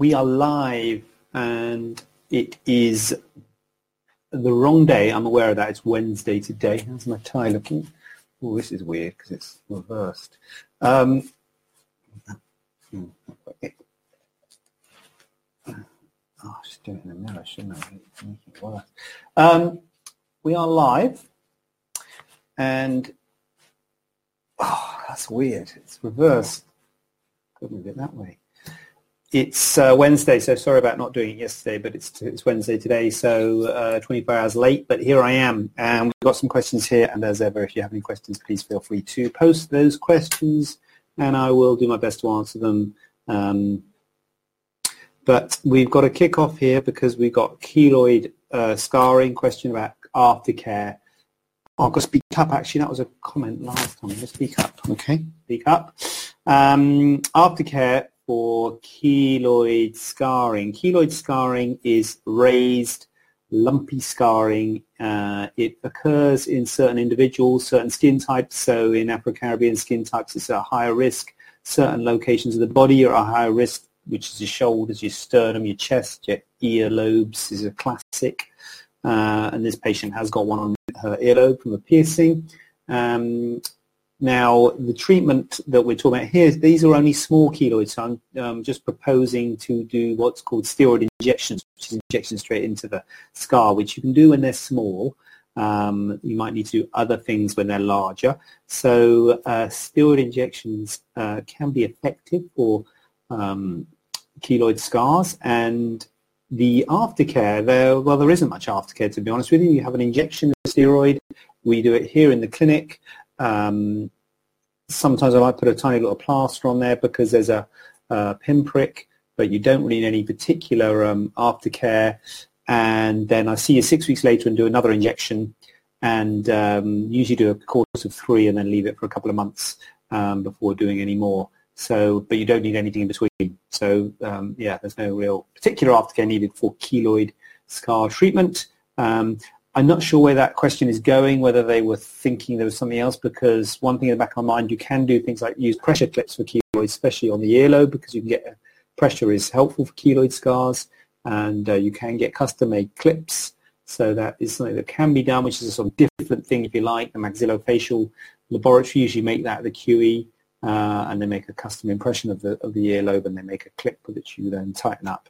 we are live and it is the wrong day. I'm aware of that. It's Wednesday today. How's my tie looking? Oh, this is weird because it's reversed. Um, oh, I should do it in the mirror, shouldn't I? Um, we are live and oh, that's weird. It's reversed. Could move it that way. It's uh, Wednesday, so sorry about not doing it yesterday, but it's, it's Wednesday today, so uh, 24 hours late, but here I am. And we've got some questions here, and as ever, if you have any questions, please feel free to post those questions, and I will do my best to answer them. Um, but we've got a kick-off here because we've got keloid uh, scarring, question about aftercare. Oh, I've got to speak up, actually. That was a comment last time. Let's speak up, okay? Speak up. Um, aftercare for keloid scarring. Keloid scarring is raised, lumpy scarring. Uh, it occurs in certain individuals, certain skin types. So in Afro-Caribbean skin types, it's a higher risk. Certain locations of the body are a higher risk, which is your shoulders, your sternum, your chest, your earlobes is a classic. Uh, and this patient has got one on her earlobe from a piercing. Um, now, the treatment that we're talking about here, these are only small keloids, so I'm um, just proposing to do what's called steroid injections, which is injection straight into the scar, which you can do when they're small. Um, you might need to do other things when they're larger. So uh, steroid injections uh, can be effective for um, keloid scars and the aftercare, there, well, there isn't much aftercare, to be honest with you. You have an injection of steroid. We do it here in the clinic. Um, sometimes I might put a tiny little plaster on there because there's a, a pinprick, but you don't really need any particular um, aftercare. And then I see you six weeks later and do another injection and um, usually do a course of three and then leave it for a couple of months um, before doing any more. So, but you don't need anything in between. So, um, yeah, there's no real particular aftercare needed for keloid scar treatment. Um, I'm not sure where that question is going, whether they were thinking there was something else, because one thing in the back of my mind, you can do things like use pressure clips for keloids, especially on the earlobe, because you can get pressure is helpful for keloid scars, and uh, you can get custom-made clips. So that is something that can be done, which is a sort of different thing, if you like. The maxillofacial laboratory usually make that the QE, uh, and they make a custom impression of the of the earlobe, and they make a clip that you then tighten up.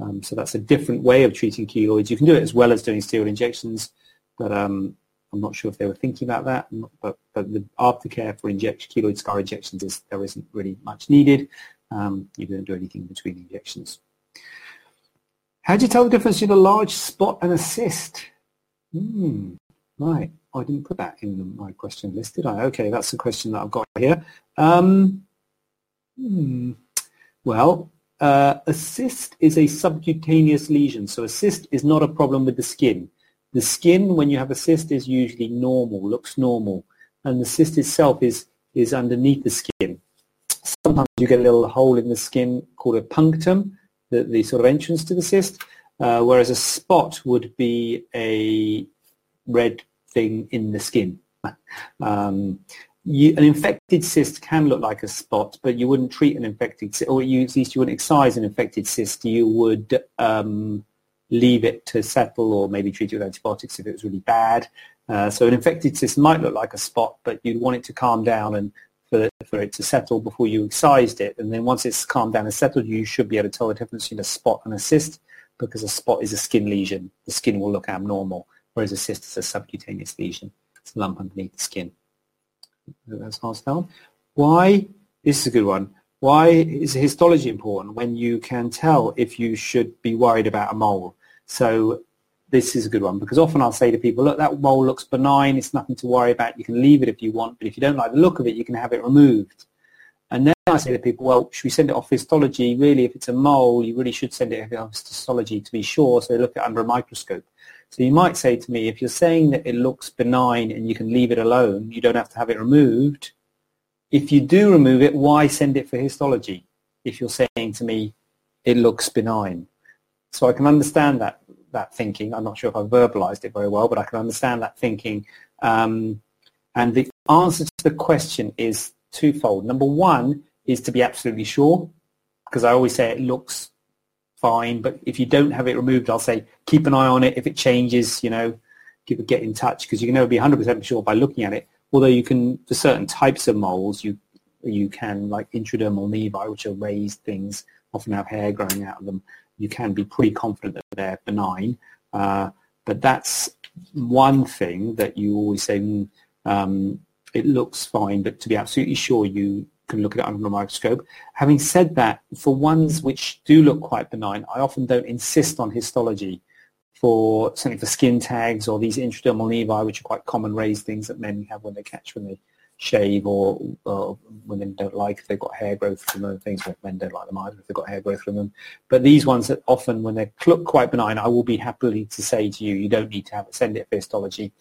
Um, so that's a different way of treating keloids. You can do it as well as doing steroid injections, but um, I'm not sure if they were thinking about that. But, but the aftercare for injection, keloid scar injections is there isn't really much needed. Um, you don't do anything between injections. How do you tell the difference between a large spot and a cyst? Hmm, right. I didn't put that in my question list, did I? Okay, that's the question that I've got here. Um, hmm, well, uh, a cyst is a subcutaneous lesion, so a cyst is not a problem with the skin. The skin, when you have a cyst, is usually normal, looks normal, and the cyst itself is, is underneath the skin. Sometimes you get a little hole in the skin called a punctum, the, the sort of entrance to the cyst, uh, whereas a spot would be a red thing in the skin. Um, you, an infected cyst can look like a spot, but you wouldn't treat an infected cyst, or you, at least you wouldn't excise an infected cyst. You would um, leave it to settle or maybe treat it with antibiotics if it was really bad. Uh, so an infected cyst might look like a spot, but you'd want it to calm down and for, for it to settle before you excised it. And then once it's calmed down and settled, you should be able to tell the difference between a spot and a cyst because a spot is a skin lesion. The skin will look abnormal, whereas a cyst is a subcutaneous lesion. It's a lump underneath the skin that's asked down. Why, this is a good one, why is histology important when you can tell if you should be worried about a mole? So this is a good one because often I'll say to people, look, that mole looks benign, it's nothing to worry about, you can leave it if you want, but if you don't like the look of it, you can have it removed. And then I say to people, well, should we send it off histology? Really, if it's a mole, you really should send it off histology to be sure. So look at it under a microscope. So you might say to me, if you're saying that it looks benign and you can leave it alone, you don't have to have it removed. If you do remove it, why send it for histology? If you're saying to me, it looks benign. So I can understand that that thinking. I'm not sure if I verbalized it very well, but I can understand that thinking. Um, and the answer to the question is twofold. Number one is to be absolutely sure, because I always say it looks fine, but if you don't have it removed, I'll say keep an eye on it. If it changes, you know, get, get in touch, because you can never be 100% sure by looking at it. Although you can, for certain types of moles, you you can, like intradermal nevi, which are raised things, often have hair growing out of them. You can be pretty confident that they're benign. Uh, but that's one thing that you always say, mm, um, it looks fine, but to be absolutely sure you can look at it under a microscope. Having said that, for ones which do look quite benign, I often don't insist on histology for something for skin tags or these intradermal nevi, which are quite common raised things that men have when they catch when they shave or, or women don't like if they've got hair growth from them, things that men don't like them either if they've got hair growth from them. But these ones that often when they look quite benign, I will be happily to say to you, you don't need to have send it for histology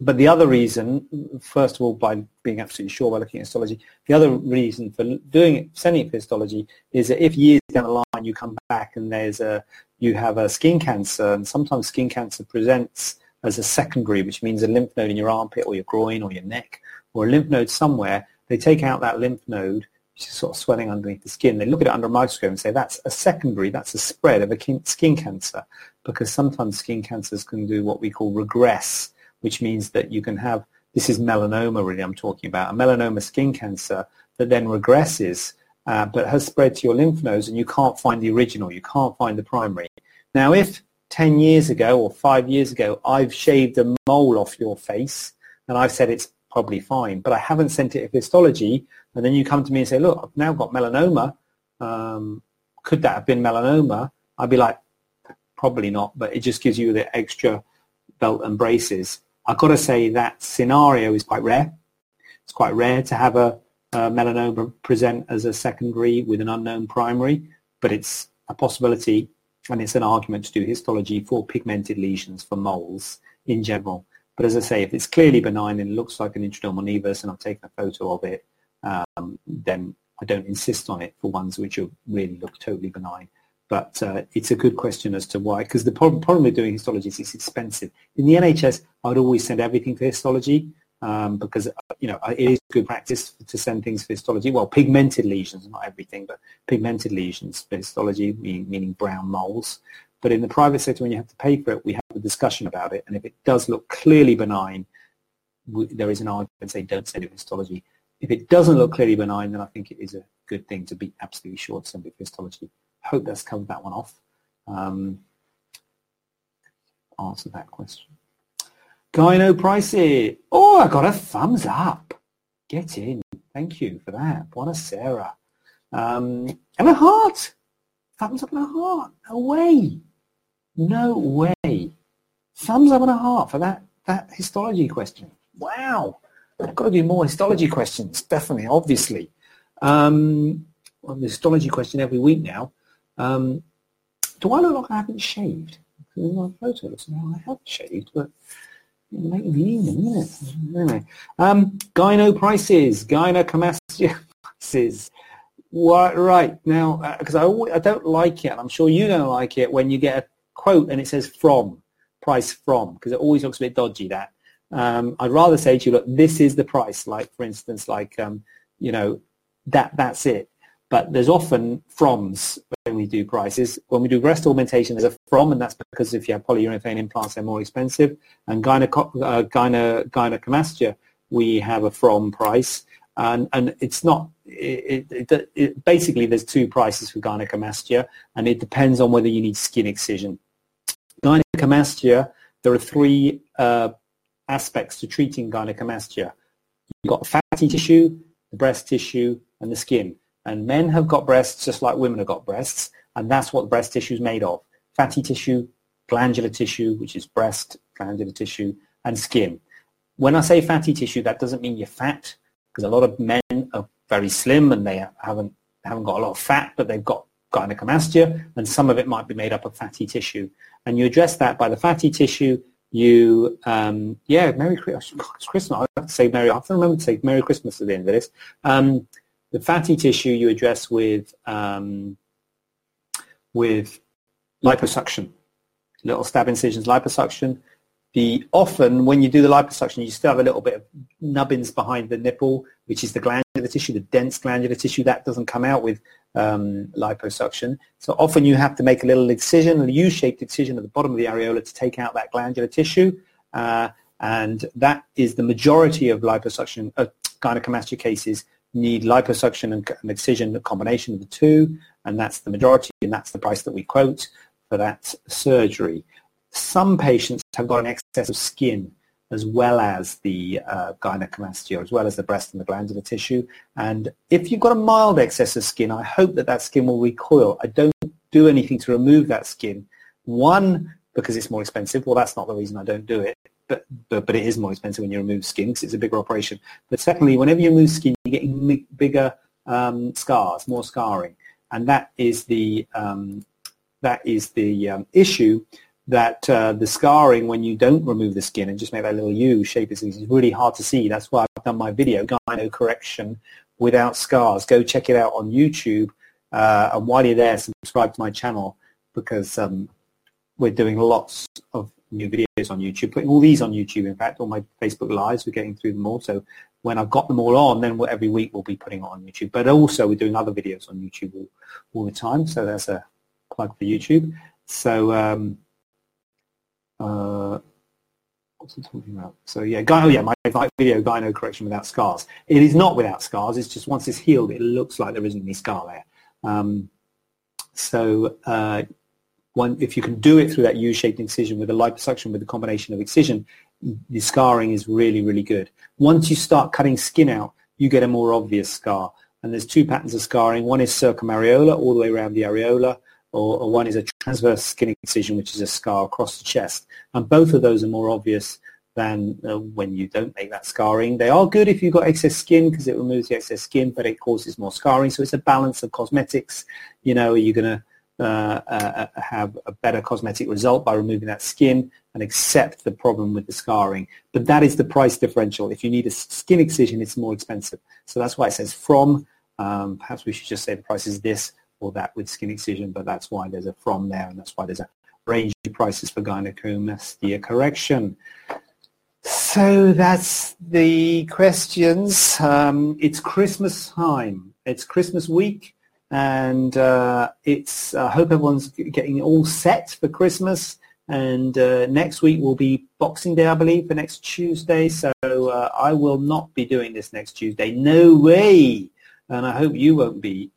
but the other reason, first of all, by being absolutely sure by looking at histology, the other reason for doing it, sending it for histology, is that if years down the line you come back and there's a, you have a skin cancer, and sometimes skin cancer presents as a secondary, which means a lymph node in your armpit or your groin or your neck or a lymph node somewhere, they take out that lymph node, which is sort of swelling underneath the skin. They look at it under a microscope and say that's a secondary, that's a spread of a skin cancer, because sometimes skin cancers can do what we call regress which means that you can have, this is melanoma really I'm talking about, a melanoma skin cancer that then regresses uh, but has spread to your lymph nodes and you can't find the original, you can't find the primary. Now if 10 years ago or 5 years ago I've shaved a mole off your face and I've said it's probably fine, but I haven't sent it to histology and then you come to me and say, look, I've now got melanoma, um, could that have been melanoma? I'd be like, probably not, but it just gives you the extra belt and braces I've got to say that scenario is quite rare. It's quite rare to have a, a melanoma present as a secondary with an unknown primary, but it's a possibility and it's an argument to do histology for pigmented lesions for moles in general. But as I say, if it's clearly benign and looks like an intradermal nevus and I've taken a photo of it, um, then I don't insist on it for ones which are really look totally benign. But uh, it's a good question as to why, because the problem, problem with doing histology is it's expensive. In the NHS, I would always send everything for histology um, because you know it is good practice to send things for histology. Well, pigmented lesions, not everything, but pigmented lesions for histology, meaning, meaning brown moles. But in the private sector, when you have to pay for it, we have a discussion about it. And if it does look clearly benign, we, there is an argument say don't send it for histology. If it doesn't look clearly benign, then I think it is a good thing to be absolutely sure to send it for histology hope that's covered that one off. Um, answer that question. Gyno Pricey. Oh, I got a thumbs up. Get in. Thank you for that. Buonasera. Um, and a heart. Thumbs up and a heart. No way. No way. Thumbs up and a heart for that, that histology question. Wow. I've got to do more histology questions, definitely, obviously. Um, well, the histology question every week now. Um, do I look like I haven't shaved? Because in my photo looks like I have shaved, but make me isn't it? Anyway, um, gyno prices, gynecomastia prices. What, right, now, because uh, I, I don't like it, and I'm sure you don't like it, when you get a quote and it says from, price from, because it always looks a bit dodgy, that. Um, I'd rather say to you, look, this is the price, like, for instance, like, um, you know, that that's it. But there's often froms when we do prices. When we do breast augmentation, there's a from, and that's because if you have polyurethane implants, they're more expensive. And gyneco- uh, gyne- gynecomastia, we have a from price. And, and it's not, it, it, it, basically there's two prices for gynecomastia, and it depends on whether you need skin excision. Gynecomastia, there are three uh, aspects to treating gynecomastia. You've got fatty tissue, the breast tissue, and the skin. And men have got breasts just like women have got breasts, and that's what breast tissue is made of. Fatty tissue, glandular tissue, which is breast, glandular tissue, and skin. When I say fatty tissue, that doesn't mean you're fat, because a lot of men are very slim and they haven't haven't got a lot of fat, but they've got gynecomastia, and some of it might be made up of fatty tissue. And you address that by the fatty tissue. You, um, yeah, Merry Christmas. I have to say Merry. I have to remember to say Merry Christmas at the end of this. Um, the fatty tissue you address with um, with liposuction, little stab incisions, liposuction. The often when you do the liposuction, you still have a little bit of nubbins behind the nipple, which is the glandular tissue, the dense glandular tissue that doesn't come out with um, liposuction. So often you have to make a little incision, a U-shaped incision at the bottom of the areola to take out that glandular tissue. Uh, and that is the majority of liposuction, uh, gynecomastia cases need liposuction and, excision, a combination of the two, and that's the majority, and that's the price that we quote for that surgery. Some patients have got an excess of skin as well as the uh, gynecomastia, as well as the breast and the glandular tissue. And if you've got a mild excess of skin, I hope that that skin will recoil. I don't do anything to remove that skin. One, because it's more expensive. Well, that's not the reason I don't do it. But, but, but it is more expensive when you remove skin because it's a bigger operation. But secondly, whenever you remove skin, you're getting bigger um, scars, more scarring. And that is the, um, that is the um, issue that uh, the scarring when you don't remove the skin and just make that little U shape is, is really hard to see. That's why I've done my video, gyno correction without scars. Go check it out on YouTube. Uh, and while you're there, subscribe to my channel because um, we're doing lots of new videos on YouTube, putting all these on YouTube. In fact, all my Facebook Lives, we're getting through them all. So when I've got them all on, then every week we'll be putting it on YouTube. But also we're doing other videos on YouTube all, all the time. So that's a plug for YouTube. So um, uh, what's it talking about? So yeah, oh yeah, my video gyno correction without scars. It is not without scars. It's just once it's healed, it looks like there isn't any scar there. Um, so uh, one, if you can do it through that U-shaped incision with a liposuction with a combination of excision, the scarring is really, really good. Once you start cutting skin out, you get a more obvious scar. And there's two patterns of scarring. One is circumareola, all the way around the areola, or, or, one is a transverse skin excision, which is a scar across the chest. And both of those are more obvious than uh, when you don't make that scarring. They are good if you've got excess skin because it removes the excess skin, but it causes more scarring. So it's a balance of cosmetics. You know, are you going to uh, uh, uh, have a better cosmetic result by removing that skin and accept the problem with the scarring. But that is the price differential. If you need a skin excision, it's more expensive. So that's why it says from. Um, perhaps we should just say the price is this or that with skin excision, but that's why there's a from there, and that's why there's a range of prices for gynecomastia correction. So that's the questions. Um, it's Christmas time. It's Christmas week, and uh, it's. I hope everyone's getting all set for Christmas. And uh, next week will be Boxing Day, I believe, for next Tuesday. So uh, I will not be doing this next Tuesday. No way. And I hope you won't be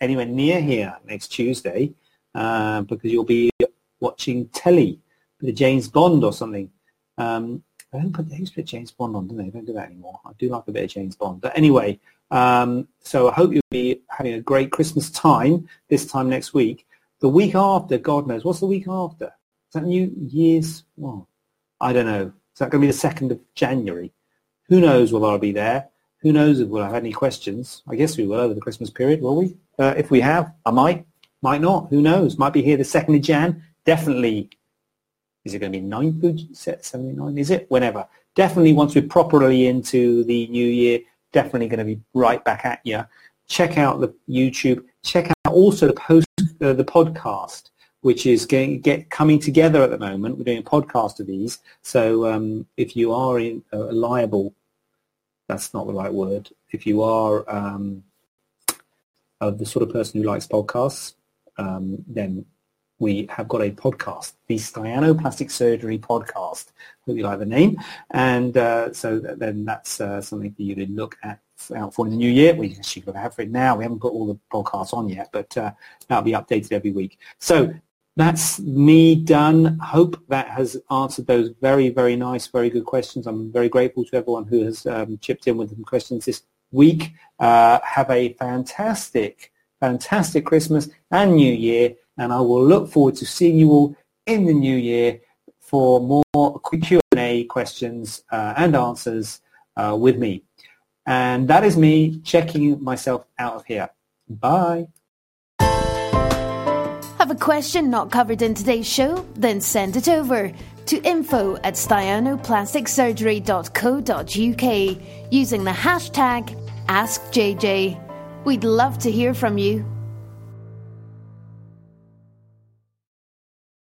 anywhere near here next Tuesday uh, because you'll be watching telly, the James Bond or something. Um, I don't put, they used to put James Bond on, don't they? don't do that anymore. I do like a bit of James Bond. But anyway, um, so I hope you'll be having a great Christmas time this time next week. The week after, God knows. What's the week after? Is that New Year's? Well, I don't know. Is that going to be the 2nd of January? Who knows whether I'll be there? Who knows if we'll have any questions? I guess we will over the Christmas period, will we? Uh, if we have, I might, might not. Who knows? Might be here the 2nd of Jan. Definitely, is it going to be 9th of 79? Is it? Whenever. Definitely once we're properly into the new year, definitely going to be right back at you. Check out the YouTube. Check out also the post, uh, the podcast, which is getting, get coming together at the moment. We're doing a podcast of these. So um, if you are in, uh, liable that's not the right word. If you are um, uh, the sort of person who likes podcasts, um, then we have got a podcast, the Staianoplastic Surgery Podcast. Hope you like the name. And uh, so then that's uh, something for you to look at out for in the new year. We should have for it now. We haven't got all the podcasts on yet, but uh, that'll be updated every week. So that's me done. Hope that has answered those very, very nice, very good questions. I'm very grateful to everyone who has um, chipped in with some questions this week. Uh, have a fantastic, fantastic Christmas and New Year, and I will look forward to seeing you all in the new year for more Q&A questions uh, and answers uh, with me. And that is me checking myself out of here. Bye. Have a question not covered in today's show? Then send it over to info at staianoplasticsurgery.co.uk using the hashtag AskJJ. We'd love to hear from you.